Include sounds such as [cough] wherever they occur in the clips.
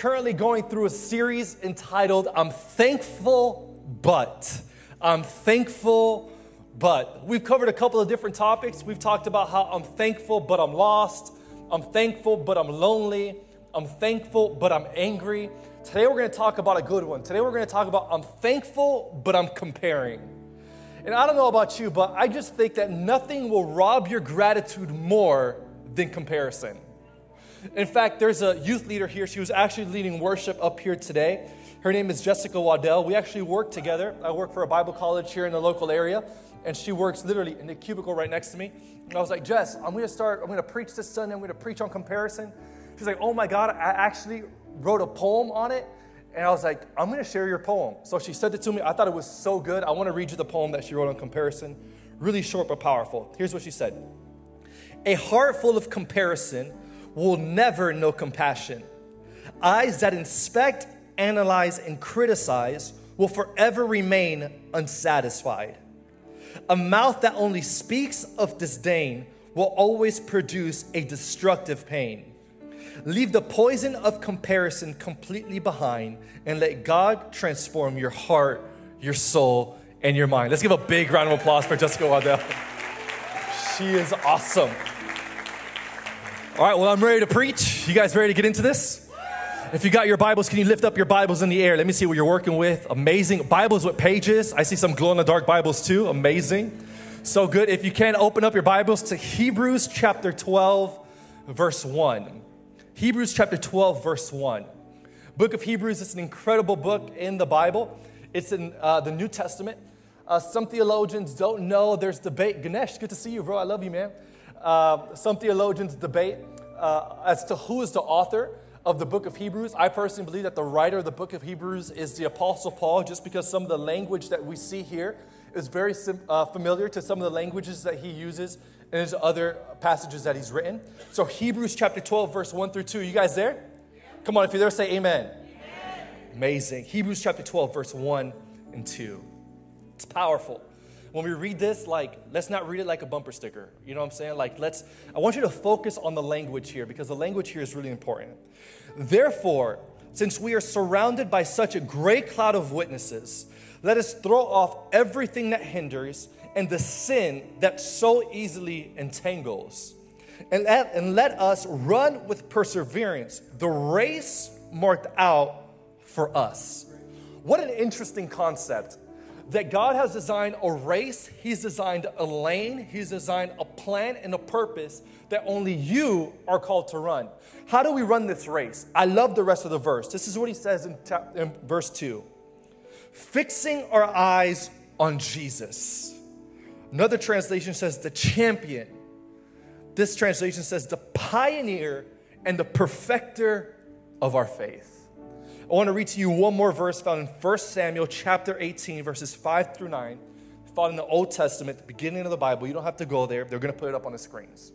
Currently going through a series entitled I'm Thankful But. I'm Thankful But. We've covered a couple of different topics. We've talked about how I'm thankful but I'm lost. I'm thankful but I'm lonely. I'm thankful but I'm angry. Today we're going to talk about a good one. Today we're going to talk about I'm thankful but I'm comparing. And I don't know about you, but I just think that nothing will rob your gratitude more than comparison. In fact, there's a youth leader here. She was actually leading worship up here today. Her name is Jessica Waddell. We actually work together. I work for a Bible college here in the local area, and she works literally in the cubicle right next to me. And I was like, Jess, I'm to start, I'm going to preach this Sunday. I'm going to preach on comparison. She's like, oh my God, I actually wrote a poem on it. And I was like, I'm going to share your poem. So she sent it to me. I thought it was so good. I want to read you the poem that she wrote on comparison. Really short but powerful. Here's what she said A heart full of comparison will never know compassion. Eyes that inspect, analyze, and criticize will forever remain unsatisfied. A mouth that only speaks of disdain will always produce a destructive pain. Leave the poison of comparison completely behind and let God transform your heart, your soul, and your mind. Let's give a big round of applause for Jessica Waddell. She is awesome. All right, well, I'm ready to preach. You guys ready to get into this? If you got your Bibles, can you lift up your Bibles in the air? Let me see what you're working with. Amazing. Bibles with pages. I see some glow in the dark Bibles too. Amazing. So good. If you can, open up your Bibles to Hebrews chapter 12, verse 1. Hebrews chapter 12, verse 1. Book of Hebrews is an incredible book in the Bible. It's in uh, the New Testament. Uh, some theologians don't know there's debate. Ganesh, good to see you, bro. I love you, man. Uh, some theologians debate uh, as to who is the author of the book of Hebrews. I personally believe that the writer of the book of Hebrews is the Apostle Paul, just because some of the language that we see here is very sim- uh, familiar to some of the languages that he uses in his other passages that he's written. So, Hebrews chapter 12, verse 1 through 2. You guys there? Come on, if you're there, say amen. amen. Amazing. Hebrews chapter 12, verse 1 and 2. It's powerful when we read this, like, let's not read it like a bumper sticker. You know what I'm saying? Like, let's, I want you to focus on the language here because the language here is really important. Therefore, since we are surrounded by such a great cloud of witnesses, let us throw off everything that hinders and the sin that so easily entangles. And let, and let us run with perseverance the race marked out for us. What an interesting concept that God has designed a race, He's designed a lane, He's designed a plan and a purpose that only you are called to run. How do we run this race? I love the rest of the verse. This is what He says in, in verse 2 fixing our eyes on Jesus. Another translation says the champion. This translation says the pioneer and the perfecter of our faith. I want to read to you one more verse found in 1 Samuel chapter 18, verses 5 through 9, found in the Old Testament, the beginning of the Bible. You don't have to go there, they're going to put it up on the screens.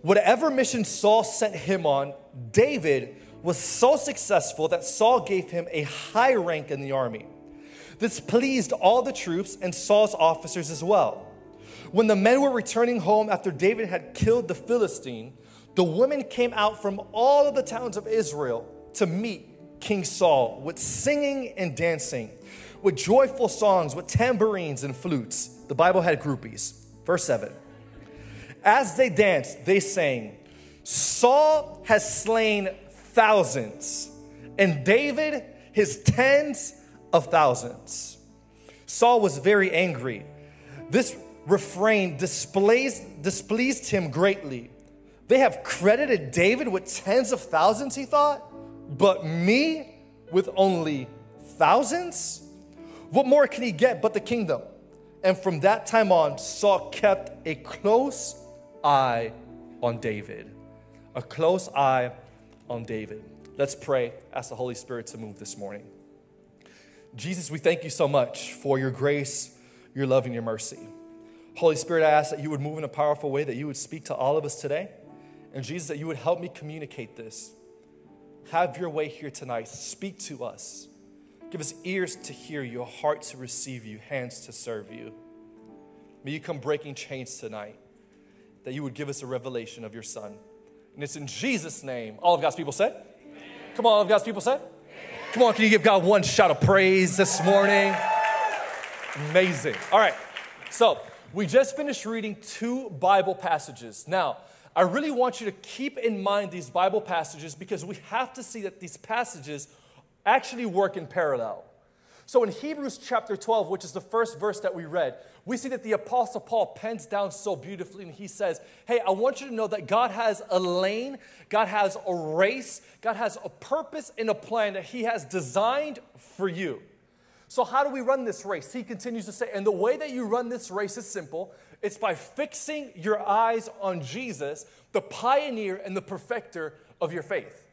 Whatever mission Saul sent him on, David was so successful that Saul gave him a high rank in the army. This pleased all the troops and Saul's officers as well. When the men were returning home after David had killed the Philistine, the women came out from all of the towns of Israel to meet King Saul with singing and dancing, with joyful songs, with tambourines and flutes. The Bible had groupies. Verse 7. As they danced, they sang, Saul has slain thousands, and David his tens of thousands. Saul was very angry. This refrain displeased, displeased him greatly. They have credited David with tens of thousands, he thought. But me with only thousands? What more can he get but the kingdom? And from that time on, Saul kept a close eye on David. A close eye on David. Let's pray, ask the Holy Spirit to move this morning. Jesus, we thank you so much for your grace, your love, and your mercy. Holy Spirit, I ask that you would move in a powerful way, that you would speak to all of us today. And Jesus, that you would help me communicate this. Have your way here tonight. Speak to us. Give us ears to hear you, a heart to receive you, hands to serve you. May you come breaking chains tonight, that you would give us a revelation of your Son. And it's in Jesus' name. All of God's people said? Amen. Come on, all of God's people said? Amen. Come on, can you give God one shout of praise this morning? Amazing. All right, so we just finished reading two Bible passages. Now, I really want you to keep in mind these Bible passages because we have to see that these passages actually work in parallel. So in Hebrews chapter 12, which is the first verse that we read, we see that the Apostle Paul pens down so beautifully and he says, Hey, I want you to know that God has a lane, God has a race, God has a purpose and a plan that He has designed for you. So, how do we run this race? He continues to say, and the way that you run this race is simple it's by fixing your eyes on Jesus, the pioneer and the perfecter of your faith.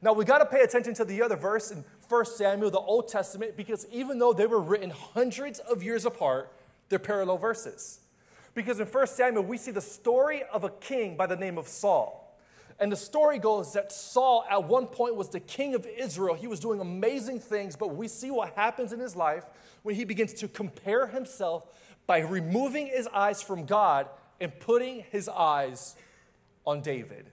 Now, we got to pay attention to the other verse in 1 Samuel, the Old Testament, because even though they were written hundreds of years apart, they're parallel verses. Because in 1 Samuel, we see the story of a king by the name of Saul. And the story goes that Saul, at one point, was the king of Israel. He was doing amazing things, but we see what happens in his life when he begins to compare himself by removing his eyes from God and putting his eyes on David.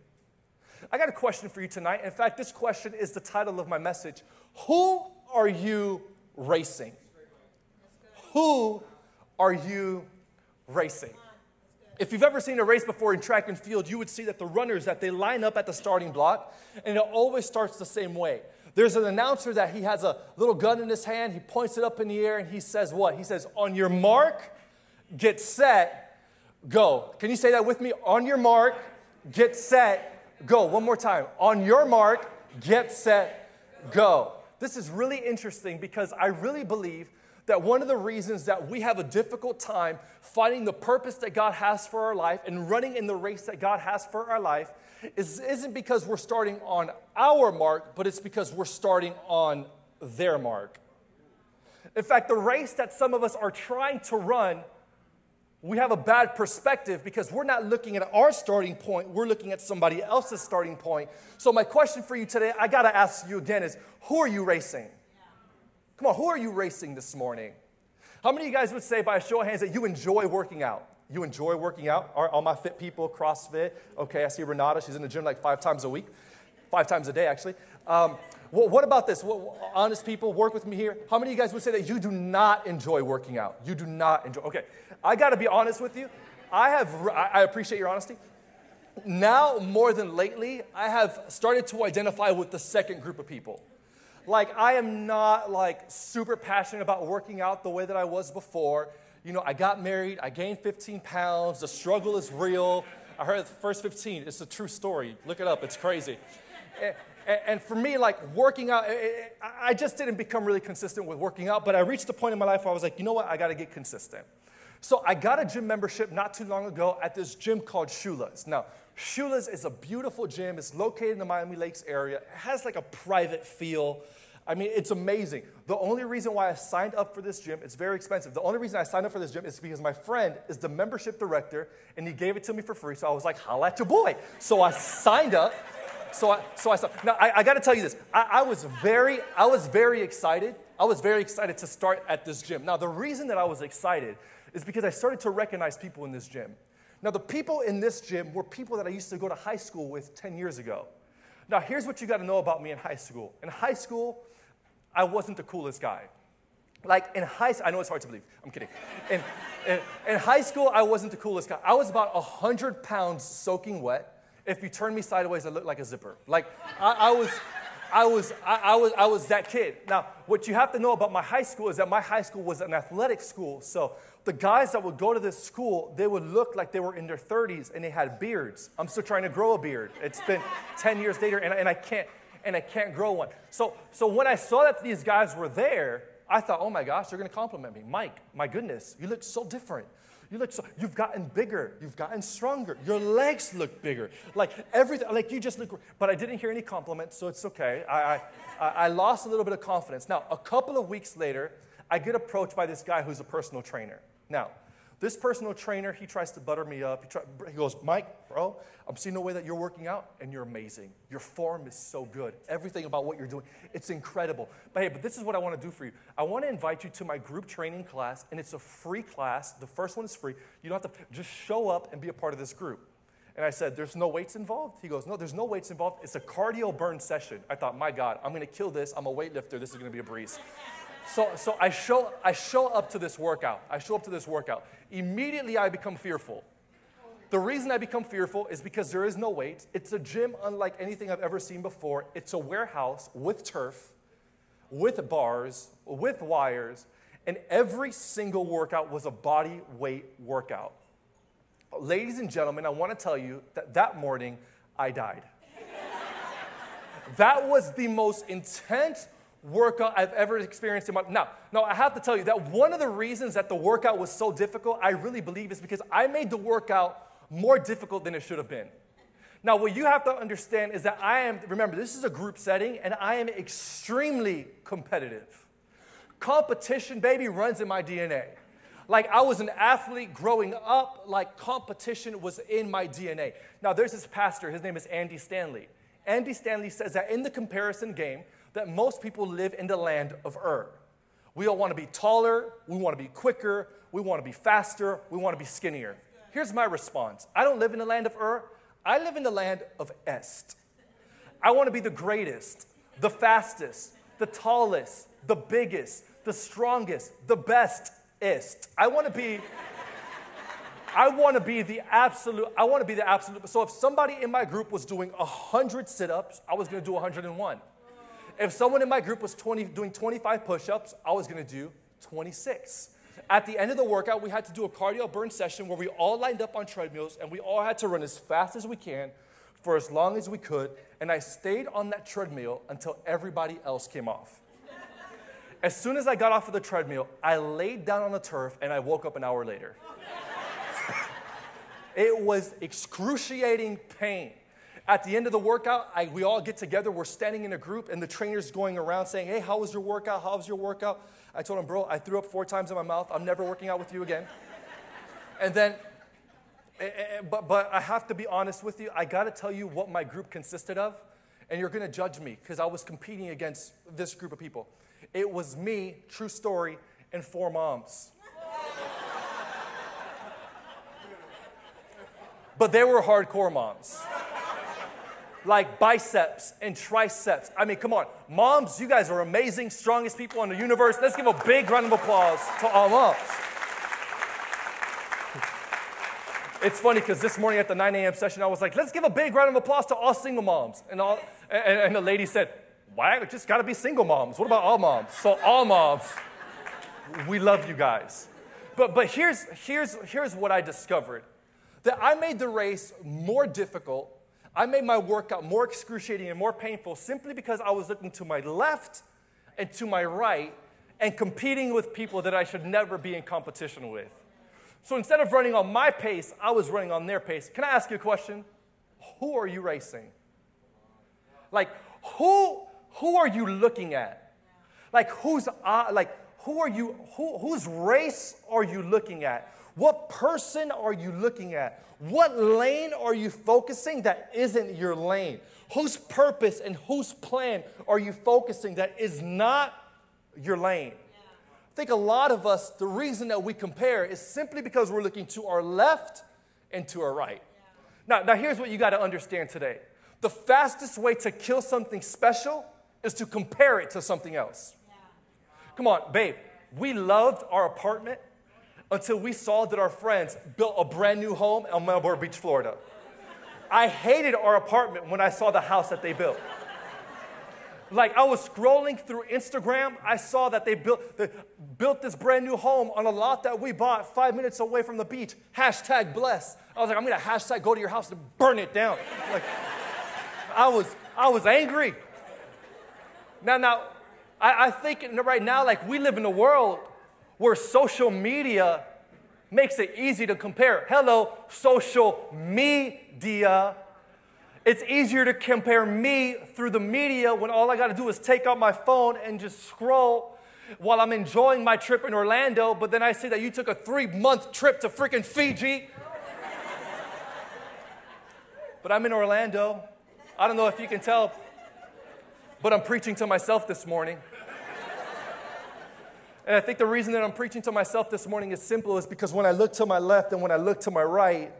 I got a question for you tonight. In fact, this question is the title of my message Who are you racing? Who are you racing? If you've ever seen a race before in track and field, you would see that the runners that they line up at the starting block and it always starts the same way. There's an announcer that he has a little gun in his hand, he points it up in the air and he says what? He says, "On your mark, get set, go. Can you say that with me? On your mark, get set, go. One more time. On your mark, get set, go. This is really interesting because I really believe that one of the reasons that we have a difficult time finding the purpose that God has for our life and running in the race that God has for our life is, isn't because we're starting on our mark, but it's because we're starting on their mark. In fact, the race that some of us are trying to run we have a bad perspective because we're not looking at our starting point, we're looking at somebody else's starting point. So, my question for you today, I gotta ask you again is who are you racing? Come on, who are you racing this morning? How many of you guys would say, by a show of hands, that you enjoy working out? You enjoy working out? All, all my fit people, CrossFit. Okay, I see Renata, she's in the gym like five times a week, five times a day actually. Um, well, what about this? honest people, work with me here. How many of you guys would say that you do not enjoy working out? You do not enjoy. Okay, I got to be honest with you. I have. I appreciate your honesty. Now more than lately, I have started to identify with the second group of people. Like I am not like super passionate about working out the way that I was before. You know, I got married, I gained 15 pounds. The struggle is real. I heard the first 15. It's a true story. Look it up. It's crazy. And for me, like working out, I just didn't become really consistent with working out, but I reached a point in my life where I was like, you know what, I gotta get consistent. So I got a gym membership not too long ago at this gym called Shula's. Now, Shula's is a beautiful gym. It's located in the Miami Lakes area. It has like a private feel. I mean, it's amazing. The only reason why I signed up for this gym, it's very expensive. The only reason I signed up for this gym is because my friend is the membership director and he gave it to me for free. So I was like, holla at your boy. So I signed up. So I, so I. Now, I, I got to tell you this. I, I, was very, I was very excited. I was very excited to start at this gym. Now, the reason that I was excited is because I started to recognize people in this gym. Now, the people in this gym were people that I used to go to high school with 10 years ago. Now, here's what you got to know about me in high school. In high school, I wasn't the coolest guy. Like in high school, I know it's hard to believe. I'm kidding. In, in, in high school, I wasn't the coolest guy. I was about 100 pounds soaking wet if you turn me sideways, I look like a zipper. Like I, I was, I was, I, I, was, I was that kid. Now, what you have to know about my high school is that my high school was an athletic school. So the guys that would go to this school, they would look like they were in their 30s and they had beards. I'm still trying to grow a beard. It's been 10 years later and, and I can't, and I can't grow one. So, so when I saw that these guys were there, I thought, oh my gosh, they're to compliment me. Mike, my goodness, you look so different. You look so, you've gotten bigger. You've gotten stronger. Your legs look bigger. Like everything, like you just look, but I didn't hear any compliments, so it's okay. I, I, I lost a little bit of confidence. Now, a couple of weeks later, I get approached by this guy who's a personal trainer. Now, this personal trainer, he tries to butter me up. He, try, he goes, Mike, bro, I'm seeing the way that you're working out, and you're amazing. Your form is so good. Everything about what you're doing, it's incredible. But hey, but this is what I want to do for you. I want to invite you to my group training class, and it's a free class. The first one is free. You don't have to just show up and be a part of this group. And I said, There's no weights involved? He goes, No, there's no weights involved. It's a cardio burn session. I thought, My God, I'm going to kill this. I'm a weightlifter. This is going to be a breeze. So, so I, show, I show up to this workout. I show up to this workout. Immediately, I become fearful. The reason I become fearful is because there is no weight. It's a gym unlike anything I've ever seen before. It's a warehouse with turf, with bars, with wires, and every single workout was a body weight workout. Ladies and gentlemen, I want to tell you that that morning I died. [laughs] that was the most intense workout I've ever experienced in my life. now. Now I have to tell you that one of the reasons that the workout was so difficult, I really believe, is because I made the workout more difficult than it should have been. Now, what you have to understand is that I am, remember, this is a group setting, and I am extremely competitive. Competition, baby, runs in my DNA. Like I was an athlete growing up, like competition was in my DNA. Now, there's this pastor, his name is Andy Stanley. Andy Stanley says that in the comparison game, that most people live in the land of Ur. We all want to be taller, we want to be quicker, we want to be faster, we want to be skinnier. Here's my response I don't live in the land of Ur, I live in the land of Est. I want to be the greatest, the fastest, the tallest, the biggest, the strongest, the best bestest. I want to be. I want to be the absolute, I want to be the absolute. So if somebody in my group was doing 100 sit ups, I was going to do 101. If someone in my group was 20, doing 25 push ups, I was gonna do 26. At the end of the workout, we had to do a cardio burn session where we all lined up on treadmills and we all had to run as fast as we can for as long as we could. And I stayed on that treadmill until everybody else came off. As soon as I got off of the treadmill, I laid down on the turf and I woke up an hour later. [laughs] it was excruciating pain. At the end of the workout, I, we all get together, we're standing in a group, and the trainer's going around saying, Hey, how was your workout? How was your workout? I told him, Bro, I threw up four times in my mouth. I'm never working out with you again. [laughs] and then, eh, eh, eh, but, but I have to be honest with you, I gotta tell you what my group consisted of, and you're gonna judge me because I was competing against this group of people. It was me, true story, and four moms. [laughs] but they were hardcore moms like biceps and triceps. I mean, come on. Moms, you guys are amazing, strongest people in the universe. Let's give a big round of applause to all moms. It's funny because this morning at the 9 a.m. session, I was like, let's give a big round of applause to all single moms. And, all, and, and the lady said, why? Just got to be single moms. What about all moms? So, all moms, we love you guys. But, but here's, here's, here's what I discovered that I made the race more difficult I made my workout more excruciating and more painful simply because I was looking to my left and to my right and competing with people that I should never be in competition with. So instead of running on my pace, I was running on their pace. Can I ask you a question? Who are you racing? Like, who, who are you looking at? Like, who's, uh, like, who are you, who, whose race are you looking at? What person are you looking at? What lane are you focusing that isn't your lane? Whose purpose and whose plan are you focusing that is not your lane? I think a lot of us, the reason that we compare is simply because we're looking to our left and to our right. Now, now here's what you got to understand today the fastest way to kill something special is to compare it to something else. Come on, babe, we loved our apartment until we saw that our friends built a brand new home on Melbourne Beach, Florida. I hated our apartment when I saw the house that they built. Like I was scrolling through Instagram, I saw that they built, they built this brand new home on a lot that we bought five minutes away from the beach. Hashtag bless. I was like, I'm gonna hashtag go to your house and burn it down. Like, I was, I was angry. Now, now, I, I think right now, like we live in a world where social media makes it easy to compare. Hello, social media. It's easier to compare me through the media when all I got to do is take out my phone and just scroll while I'm enjoying my trip in Orlando, but then I see that you took a three month trip to freaking Fiji. but I'm in Orlando. I don't know if you can tell, but I'm preaching to myself this morning. And I think the reason that I'm preaching to myself this morning is simple is because when I look to my left and when I look to my right,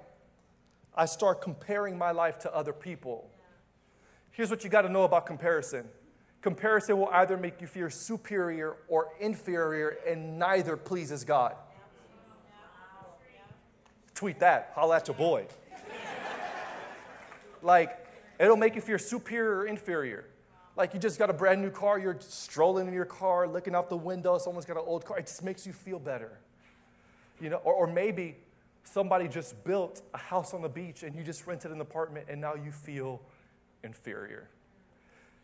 I start comparing my life to other people. Here's what you got to know about comparison comparison will either make you feel superior or inferior, and neither pleases God. Tweet that. Holla at your boy. [laughs] like, it'll make you feel superior or inferior. Like, you just got a brand new car, you're strolling in your car, looking out the window, someone's got an old car. It just makes you feel better. You know, or, or maybe somebody just built a house on the beach and you just rented an apartment and now you feel inferior.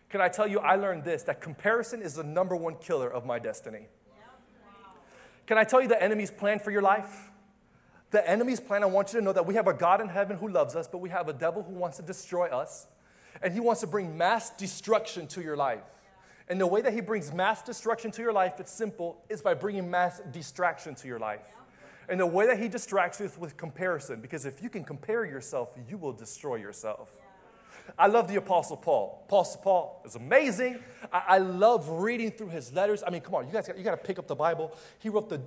Can I tell you, I learned this that comparison is the number one killer of my destiny. Can I tell you the enemy's plan for your life? The enemy's plan, I want you to know that we have a God in heaven who loves us, but we have a devil who wants to destroy us. And he wants to bring mass destruction to your life. And the way that he brings mass destruction to your life, it's simple, is by bringing mass distraction to your life. And the way that he distracts you is with comparison, because if you can compare yourself, you will destroy yourself. I love the Apostle Paul. Apostle Paul is amazing. I, I love reading through his letters. I mean, come on, you guys got, you got to pick up the Bible. He wrote the,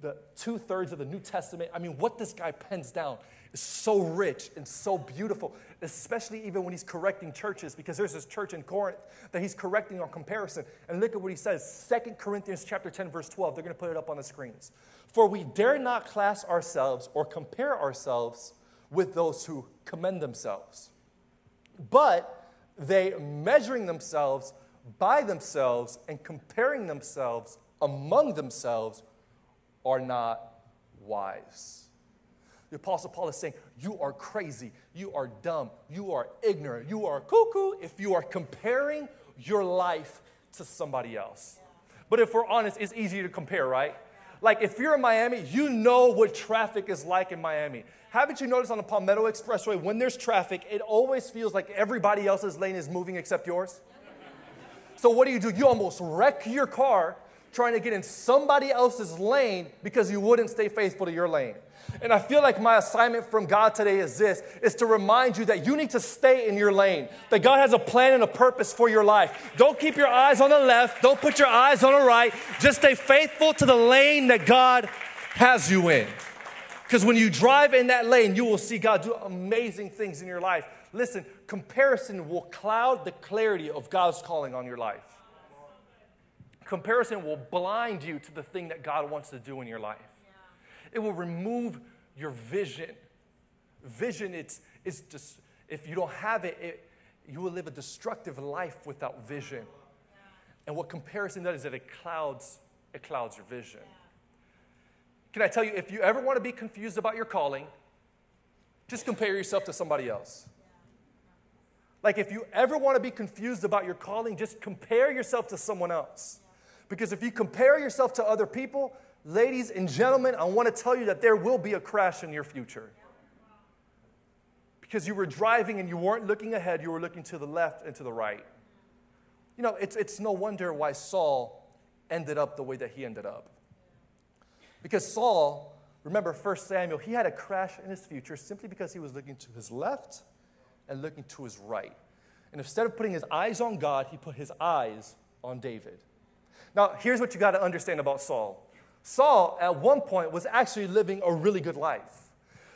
the two thirds of the New Testament. I mean, what this guy pens down is so rich and so beautiful, especially even when he's correcting churches, because there's this church in Corinth that he's correcting on comparison. And look at what he says Second Corinthians chapter 10, verse 12. They're going to put it up on the screens. For we dare not class ourselves or compare ourselves with those who commend themselves but they measuring themselves by themselves and comparing themselves among themselves are not wise. The Apostle Paul is saying, You are crazy, you are dumb, you are ignorant, you are cuckoo if you are comparing your life to somebody else. But if we're honest, it's easy to compare, right? Like if you're in Miami, you know what traffic is like in Miami. Haven't you noticed on the Palmetto Expressway, when there's traffic, it always feels like everybody else's lane is moving except yours? So what do you do? You almost wreck your car trying to get in somebody else's lane because you wouldn't stay faithful to your lane. And I feel like my assignment from God today is this is to remind you that you need to stay in your lane. That God has a plan and a purpose for your life. Don't keep your eyes on the left, don't put your eyes on the right. Just stay faithful to the lane that God has you in. Because when you drive in that lane, you will see God do amazing things in your life. Listen, comparison will cloud the clarity of God's calling on your life. Comparison will blind you to the thing that God wants to do in your life. It will remove your vision. Vision, it's, it's just, if you don't have it, it, you will live a destructive life without vision. And what comparison does is that it clouds, it clouds your vision. Can I tell you, if you ever want to be confused about your calling, just compare yourself to somebody else. Like, if you ever want to be confused about your calling, just compare yourself to someone else. Because if you compare yourself to other people, ladies and gentlemen, I want to tell you that there will be a crash in your future. Because you were driving and you weren't looking ahead, you were looking to the left and to the right. You know, it's, it's no wonder why Saul ended up the way that he ended up. Because Saul, remember 1 Samuel, he had a crash in his future simply because he was looking to his left and looking to his right. And instead of putting his eyes on God, he put his eyes on David. Now, here's what you got to understand about Saul Saul, at one point, was actually living a really good life.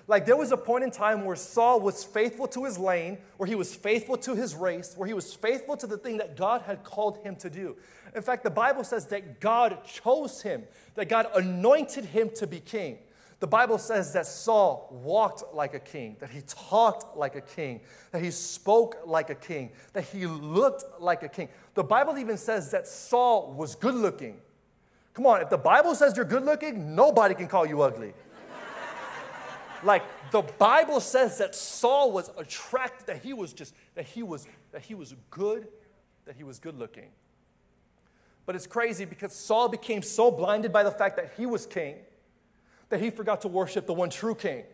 Like, there was a point in time where Saul was faithful to his lane, where he was faithful to his race, where he was faithful to the thing that God had called him to do. In fact, the Bible says that God chose him, that God anointed him to be king. The Bible says that Saul walked like a king, that he talked like a king, that he spoke like a king, that he looked like a king. The Bible even says that Saul was good looking. Come on, if the Bible says you're good looking, nobody can call you ugly. Like the Bible says that Saul was attracted, that he was just, that he was, that he was good, that he was good looking. But it's crazy because Saul became so blinded by the fact that he was king that he forgot to worship the one true king.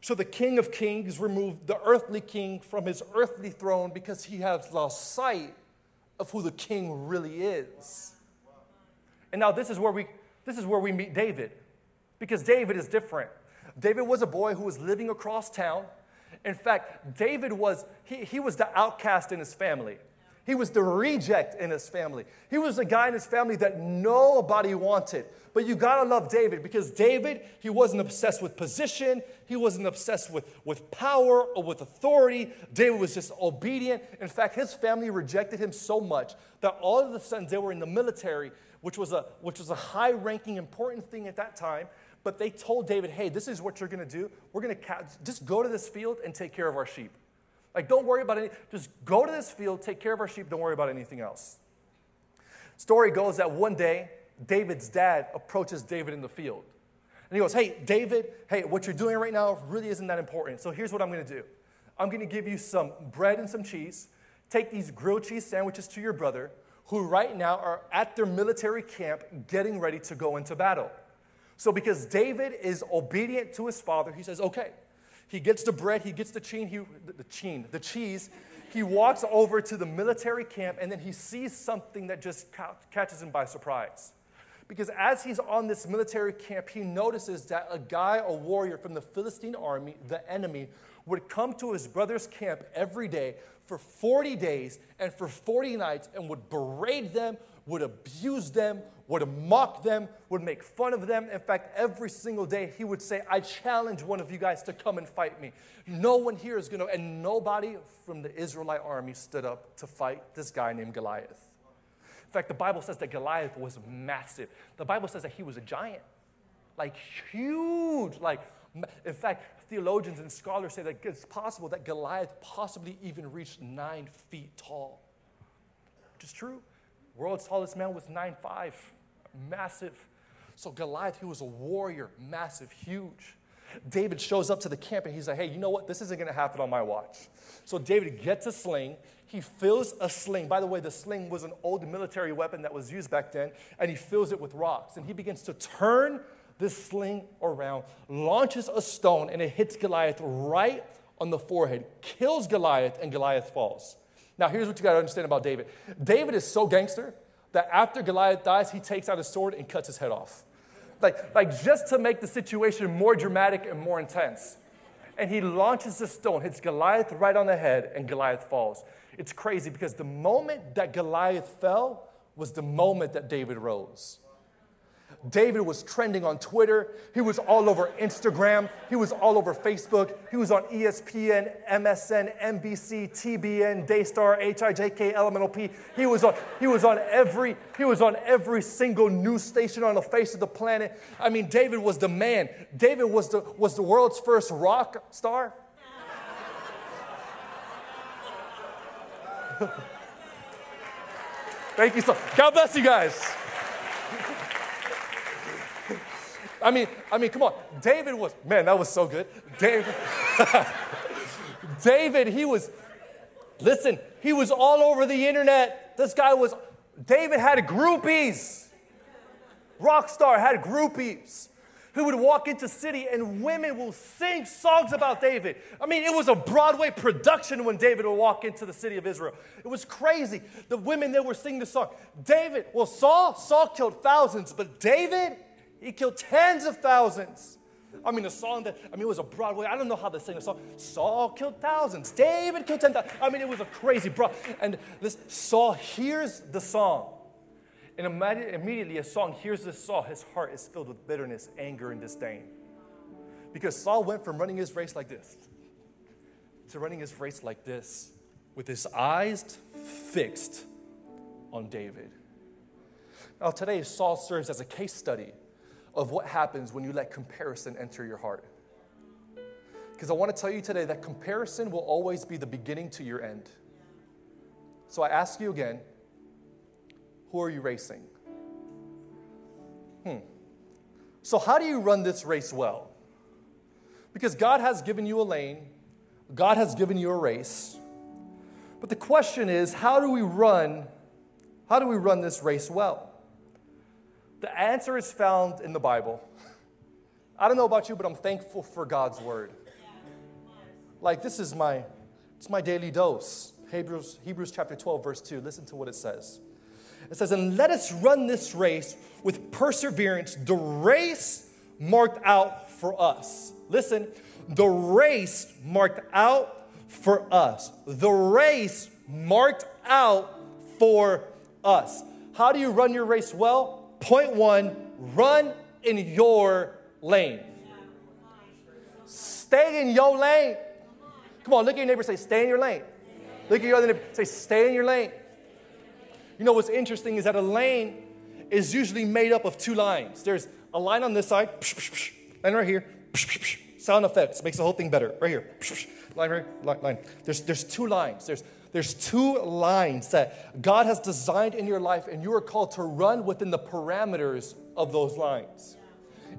So the King of Kings removed the earthly king from his earthly throne because he has lost sight of who the king really is. And now this is where we this is where we meet David. Because David is different. David was a boy who was living across town. In fact, David was he, he was the outcast in his family. He was the reject in his family. He was the guy in his family that nobody wanted. But you gotta love David because David, he wasn't obsessed with position, he wasn't obsessed with, with power or with authority. David was just obedient. In fact, his family rejected him so much that all of the sudden they were in the military, which was a, which was a high ranking, important thing at that time. But they told David, hey, this is what you're gonna do. We're gonna ca- just go to this field and take care of our sheep. Like, don't worry about it. Just go to this field, take care of our sheep, don't worry about anything else. Story goes that one day, David's dad approaches David in the field. And he goes, Hey, David, hey, what you're doing right now really isn't that important. So here's what I'm gonna do I'm gonna give you some bread and some cheese. Take these grilled cheese sandwiches to your brother, who right now are at their military camp getting ready to go into battle. So, because David is obedient to his father, he says, Okay, he gets the bread, he gets the cheese, he, the, cheen, the cheese. He walks over to the military camp and then he sees something that just ca- catches him by surprise. Because as he's on this military camp, he notices that a guy, a warrior from the Philistine army, the enemy, would come to his brother's camp every day for 40 days and for 40 nights and would berate them, would abuse them, would mock them, would make fun of them. In fact, every single day he would say, I challenge one of you guys to come and fight me. No one here is going to, and nobody from the Israelite army stood up to fight this guy named Goliath. In fact, the Bible says that Goliath was massive. The Bible says that he was a giant, like huge. Like, in fact, theologians and scholars say that it's possible that Goliath possibly even reached nine feet tall, which is true. World's tallest man was nine five, massive. So Goliath, he was a warrior, massive, huge. David shows up to the camp and he's like, hey, you know what? This isn't going to happen on my watch. So David gets a sling. He fills a sling. By the way, the sling was an old military weapon that was used back then, and he fills it with rocks. And he begins to turn this sling around, launches a stone, and it hits Goliath right on the forehead, kills Goliath, and Goliath falls. Now, here's what you got to understand about David David is so gangster that after Goliath dies, he takes out his sword and cuts his head off. Like, like just to make the situation more dramatic and more intense. And he launches the stone, hits Goliath right on the head, and Goliath falls. It's crazy because the moment that Goliath fell was the moment that David rose. David was trending on Twitter. He was all over Instagram. He was all over Facebook. He was on ESPN, MSN, NBC, TBN, Daystar, HIJK, LMNOP. He was on, he was on every, he was on every single news station on the face of the planet. I mean, David was the man. David was the, was the world's first rock star. [laughs] Thank you so God bless you guys. I mean, I mean, come on. David was, man, that was so good. David, [laughs] David, he was, listen, he was all over the internet. This guy was, David had groupies. Rockstar had groupies who would walk into city and women will sing songs about David. I mean, it was a Broadway production when David would walk into the city of Israel. It was crazy. The women that were singing the song. David, well, Saul, Saul killed thousands, but David, he killed tens of thousands. I mean, the song that, I mean, it was a Broadway, I don't know how they sing the song. Saul killed thousands, David killed 10,000. I mean, it was a crazy broad. And this Saul hears the song. And immediately, as Saul hears this Saul, his heart is filled with bitterness, anger, and disdain. Because Saul went from running his race like this to running his race like this, with his eyes fixed on David. Now, today, Saul serves as a case study of what happens when you let comparison enter your heart. Because I want to tell you today that comparison will always be the beginning to your end. So I ask you again who are you racing? Hmm. So, how do you run this race well? Because God has given you a lane, God has given you a race. But the question is, how do we run? How do we run this race well? The answer is found in the Bible. I don't know about you, but I'm thankful for God's word. Like this is my it's my daily dose. Hebrews, Hebrews chapter 12, verse 2. Listen to what it says. It says, And let us run this race with perseverance, the race marked out for us. Listen, the race marked out for us. The race marked out for us. How do you run your race well? Point one run in your lane. Stay in your lane. Come on, look at your neighbor say, Stay in your lane. Look at your other neighbor, say, Stay in your lane. You know what's interesting is that a lane is usually made up of two lines. There's a line on this side, and right here, sound effects makes the whole thing better. Right here, line, right, line. There's, there's two lines. There's, there's two lines that God has designed in your life, and you are called to run within the parameters of those lines.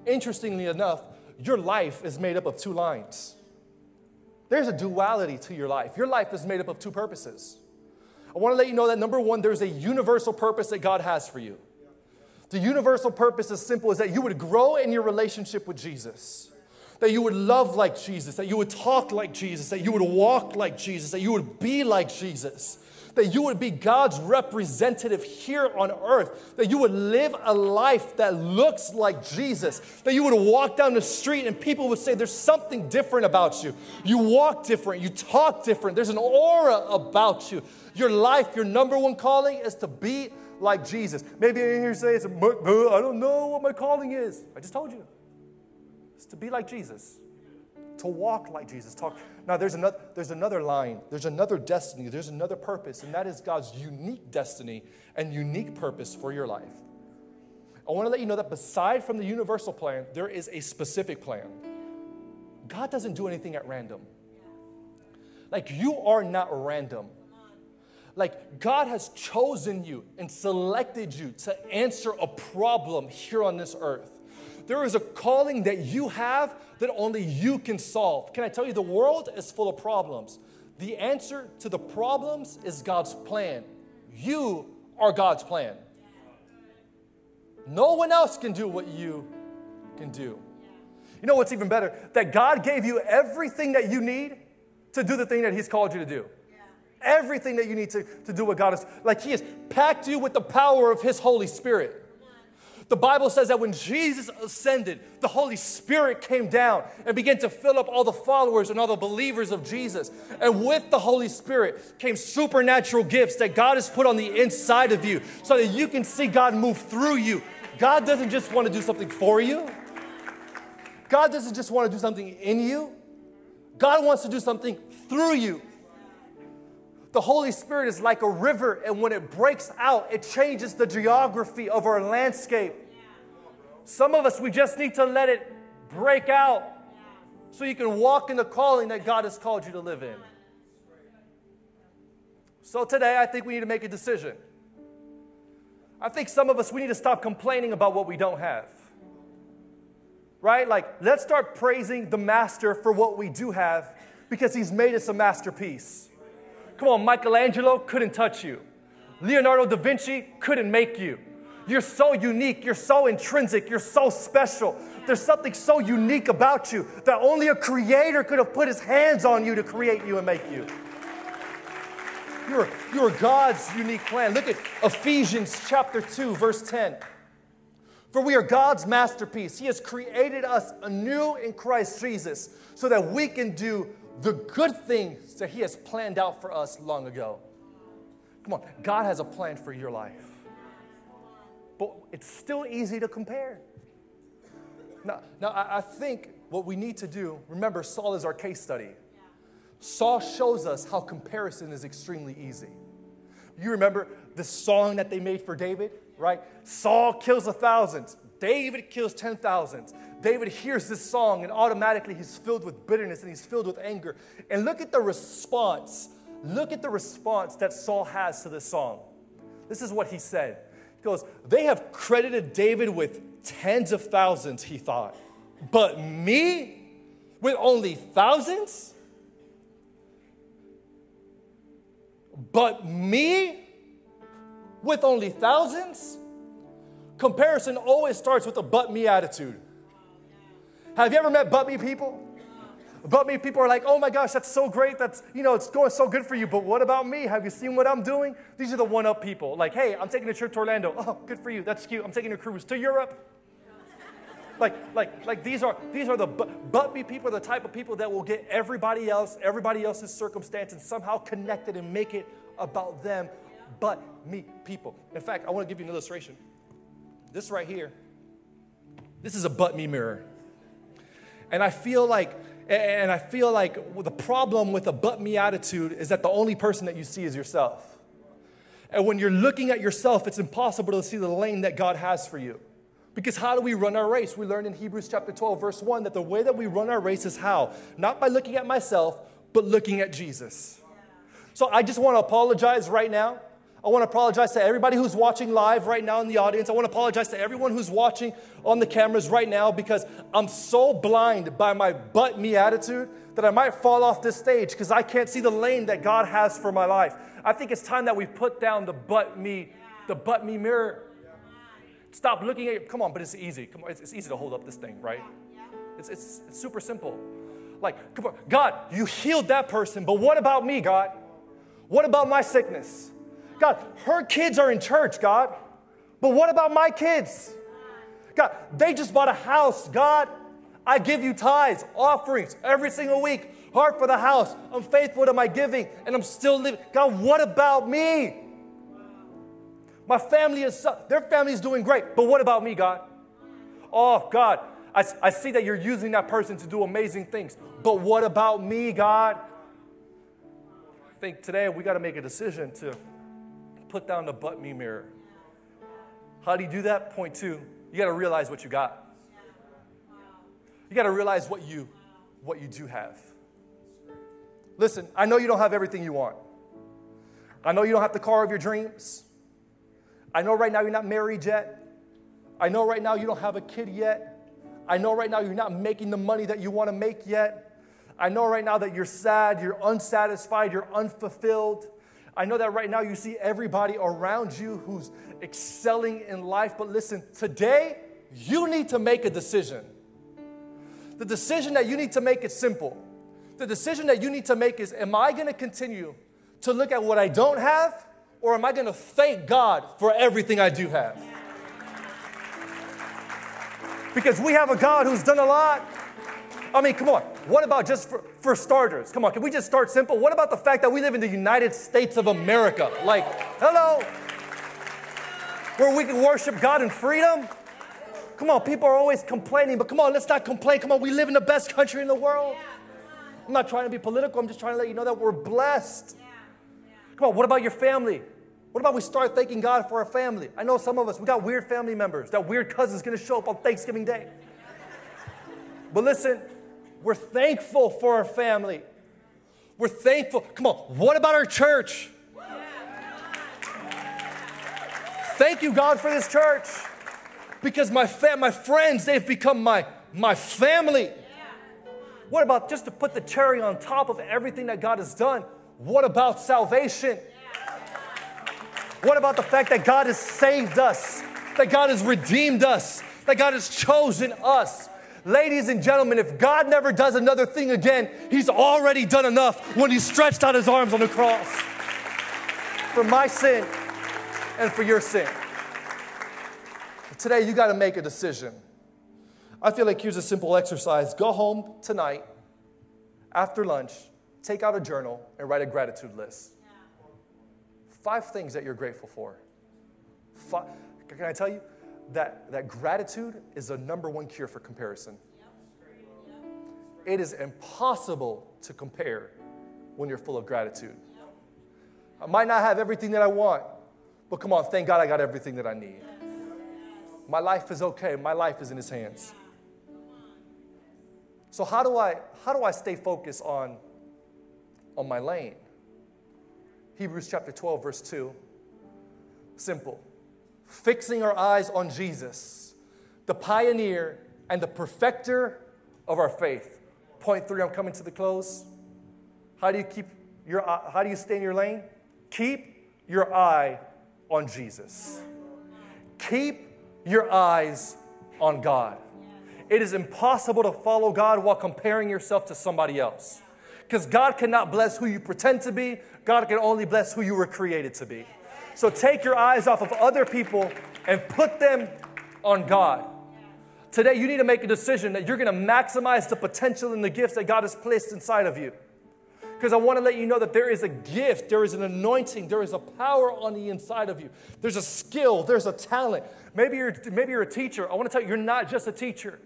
Interestingly enough, your life is made up of two lines. There's a duality to your life. Your life is made up of two purposes. I want to let you know that number one, there's a universal purpose that God has for you. The universal purpose is simple is that you would grow in your relationship with Jesus. That you would love like Jesus, that you would talk like Jesus, that you would walk like Jesus, that you would be like Jesus, that you would be God's representative here on earth, that you would live a life that looks like Jesus, that you would walk down the street and people would say, There's something different about you. You walk different, you talk different, there's an aura about you. Your life, your number one calling is to be like Jesus. Maybe you here say, I don't know what my calling is. I just told you. It's to be like Jesus, to walk like Jesus. Talk. Now, there's another, there's another line, there's another destiny, there's another purpose, and that is God's unique destiny and unique purpose for your life. I want to let you know that beside from the universal plan, there is a specific plan. God doesn't do anything at random. Like, you are not random. Like, God has chosen you and selected you to answer a problem here on this earth. There is a calling that you have that only you can solve. Can I tell you, the world is full of problems. The answer to the problems is God's plan. You are God's plan. No one else can do what you can do. You know what's even better? That God gave you everything that you need to do the thing that He's called you to do everything that you need to, to do what God is, Like He has packed you with the power of His Holy Spirit. The Bible says that when Jesus ascended, the Holy Spirit came down and began to fill up all the followers and all the believers of Jesus. And with the Holy Spirit came supernatural gifts that God has put on the inside of you so that you can see God move through you. God doesn't just want to do something for you, God doesn't just want to do something in you, God wants to do something through you. The Holy Spirit is like a river, and when it breaks out, it changes the geography of our landscape. Some of us, we just need to let it break out so you can walk in the calling that God has called you to live in. So today, I think we need to make a decision. I think some of us, we need to stop complaining about what we don't have. Right? Like, let's start praising the Master for what we do have because He's made us a masterpiece. Come on, Michelangelo couldn't touch you. Leonardo da Vinci couldn't make you. You're so unique, you're so intrinsic, you're so special. There's something so unique about you that only a creator could have put his hands on you to create you and make you. You're, you're God's unique plan. Look at Ephesians chapter 2, verse 10. For we are God's masterpiece. He has created us anew in Christ Jesus so that we can do the good things that He has planned out for us long ago. Come on, God has a plan for your life. But it's still easy to compare. Now, now I, I think what we need to do, remember, Saul is our case study. Saul shows us how comparison is extremely easy. You remember the song that they made for David, right? Saul kills a thousand, David kills 10,000. David hears this song and automatically he's filled with bitterness and he's filled with anger. And look at the response. Look at the response that Saul has to this song. This is what he said. He goes, They have credited David with tens of thousands, he thought. But me with only thousands? But me with only thousands? Comparison always starts with a but me attitude. Have you ever met but me people? But me people are like, oh my gosh, that's so great. That's, you know, it's going so good for you. But what about me? Have you seen what I'm doing? These are the one up people. Like, hey, I'm taking a trip to Orlando. Oh, good for you. That's cute. I'm taking a cruise to Europe. Like, like, like these are these are the but, me people the type of people that will get everybody else, everybody else's circumstance, and somehow connect it and make it about them. But me people. In fact, I want to give you an illustration. This right here, this is a but me mirror. And I feel like and I feel like the problem with a but me attitude is that the only person that you see is yourself. And when you're looking at yourself, it's impossible to see the lane that God has for you. Because how do we run our race? We learned in Hebrews chapter 12, verse 1, that the way that we run our race is how? Not by looking at myself, but looking at Jesus. So I just want to apologize right now I want to apologize to everybody who's watching live right now in the audience. I want to apologize to everyone who's watching on the cameras right now because I'm so blind by my but me attitude that I might fall off this stage because I can't see the lane that God has for my life. I think it's time that we put down the but me, the but me mirror. Stop looking at, it. come on, but it's easy. Come on, it's, it's easy to hold up this thing, right? It's, it's, it's super simple. Like, come on, God, you healed that person, but what about me, God? What about my sickness? God, her kids are in church, God. But what about my kids? God, they just bought a house. God, I give you tithes, offerings every single week. Heart for the house. I'm faithful to my giving and I'm still living. God, what about me? My family is, their family is doing great. But what about me, God? Oh, God, I, I see that you're using that person to do amazing things. But what about me, God? I think today we got to make a decision to put down the but me mirror. How do you do that? Point two, you got to realize what you got. You got to realize what you what you do have. Listen, I know you don't have everything you want. I know you don't have the car of your dreams. I know right now you're not married yet. I know right now you don't have a kid yet. I know right now you're not making the money that you want to make yet. I know right now that you're sad, you're unsatisfied, you're unfulfilled. I know that right now you see everybody around you who's excelling in life, but listen, today you need to make a decision. The decision that you need to make is simple. The decision that you need to make is Am I going to continue to look at what I don't have, or am I going to thank God for everything I do have? Because we have a God who's done a lot. I mean, come on. What about just for, for starters? Come on, can we just start simple? What about the fact that we live in the United States of America? Like, hello? Where we can worship God in freedom? Come on, people are always complaining, but come on, let's not complain. Come on, we live in the best country in the world. I'm not trying to be political, I'm just trying to let you know that we're blessed. Come on, what about your family? What about we start thanking God for our family? I know some of us, we got weird family members. That weird cousin's gonna show up on Thanksgiving Day. But listen, we're thankful for our family. We're thankful. Come on, what about our church? Thank you, God, for this church. Because my, fam- my friends, they've become my, my family. What about just to put the cherry on top of everything that God has done? What about salvation? What about the fact that God has saved us, that God has redeemed us, that God has chosen us? Ladies and gentlemen, if God never does another thing again, He's already done enough when He stretched out His arms on the cross for my sin and for your sin. Today, you got to make a decision. I feel like here's a simple exercise go home tonight after lunch, take out a journal, and write a gratitude list. Five things that you're grateful for. Five, can I tell you? That, that gratitude is the number one cure for comparison. It is impossible to compare when you're full of gratitude. I might not have everything that I want, but come on, thank God I got everything that I need. My life is okay. My life is in His hands. So how do I how do I stay focused on on my lane? Hebrews chapter 12 verse 2. Simple fixing our eyes on Jesus, the pioneer and the perfecter of our faith. Point three, I'm coming to the close. How do you keep your uh, how do you stay in your lane? Keep your eye on Jesus. Keep your eyes on God. it is impossible to follow God while comparing yourself to somebody else. Because God cannot bless who you pretend to be, God can only bless who you were created to be. So take your eyes off of other people and put them on God. Today, you need to make a decision that you're going to maximize the potential and the gifts that God has placed inside of you. Because I want to let you know that there is a gift, there is an anointing, there is a power on the inside of you. There's a skill, there's a talent. Maybe you're, maybe you're a teacher. I want to tell you, you're not just a teacher.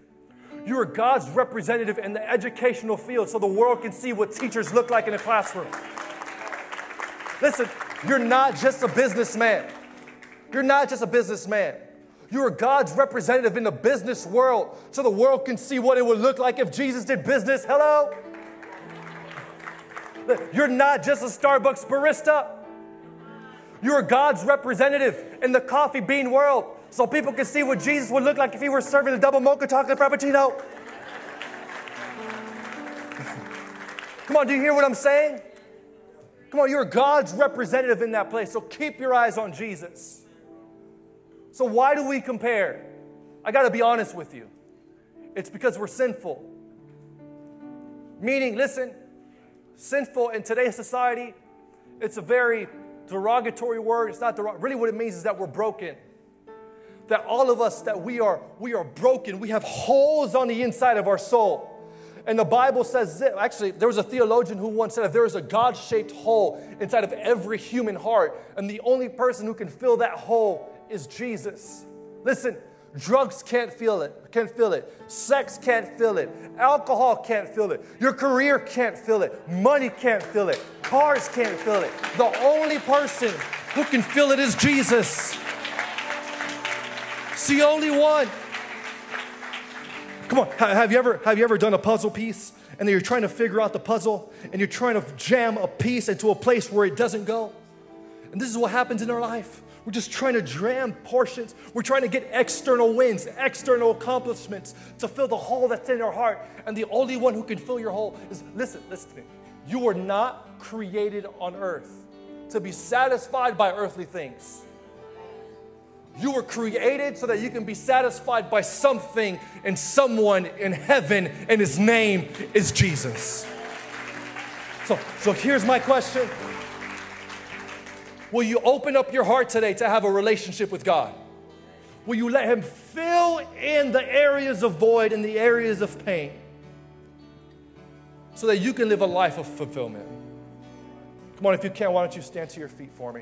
You are God's representative in the educational field so the world can see what teachers look like in a classroom. Listen, you're not just a businessman. You're not just a businessman. You are God's representative in the business world so the world can see what it would look like if Jesus did business. Hello? You're not just a Starbucks barista. You're God's representative in the coffee bean world so people can see what Jesus would look like if he were serving a double mocha chocolate frappuccino. [laughs] Come on, do you hear what I'm saying? Come on, you're God's representative in that place, so keep your eyes on Jesus. So, why do we compare? I got to be honest with you. It's because we're sinful. Meaning, listen, sinful in today's society, it's a very derogatory word. It's not derog- really what it means is that we're broken. That all of us that we are we are broken. We have holes on the inside of our soul. And the Bible says this. Actually, there was a theologian who once said if there is a God shaped hole inside of every human heart, and the only person who can fill that hole is Jesus. Listen, drugs can't fill it, can't fill it. Sex can't fill it. Alcohol can't fill it. Your career can't fill it. Money can't fill it. Cars can't fill it. The only person who can fill it is Jesus. It's the only one. Come on, have you ever have you ever done a puzzle piece and you're trying to figure out the puzzle and you're trying to jam a piece into a place where it doesn't go? And this is what happens in our life. We're just trying to jam portions. We're trying to get external wins, external accomplishments to fill the hole that's in our heart. And the only one who can fill your hole is listen, listen to me. You were not created on earth to be satisfied by earthly things. You were created so that you can be satisfied by something and someone in heaven, and his name is Jesus. So, so here's my question Will you open up your heart today to have a relationship with God? Will you let Him fill in the areas of void and the areas of pain so that you can live a life of fulfillment? Come on, if you can, why don't you stand to your feet for me?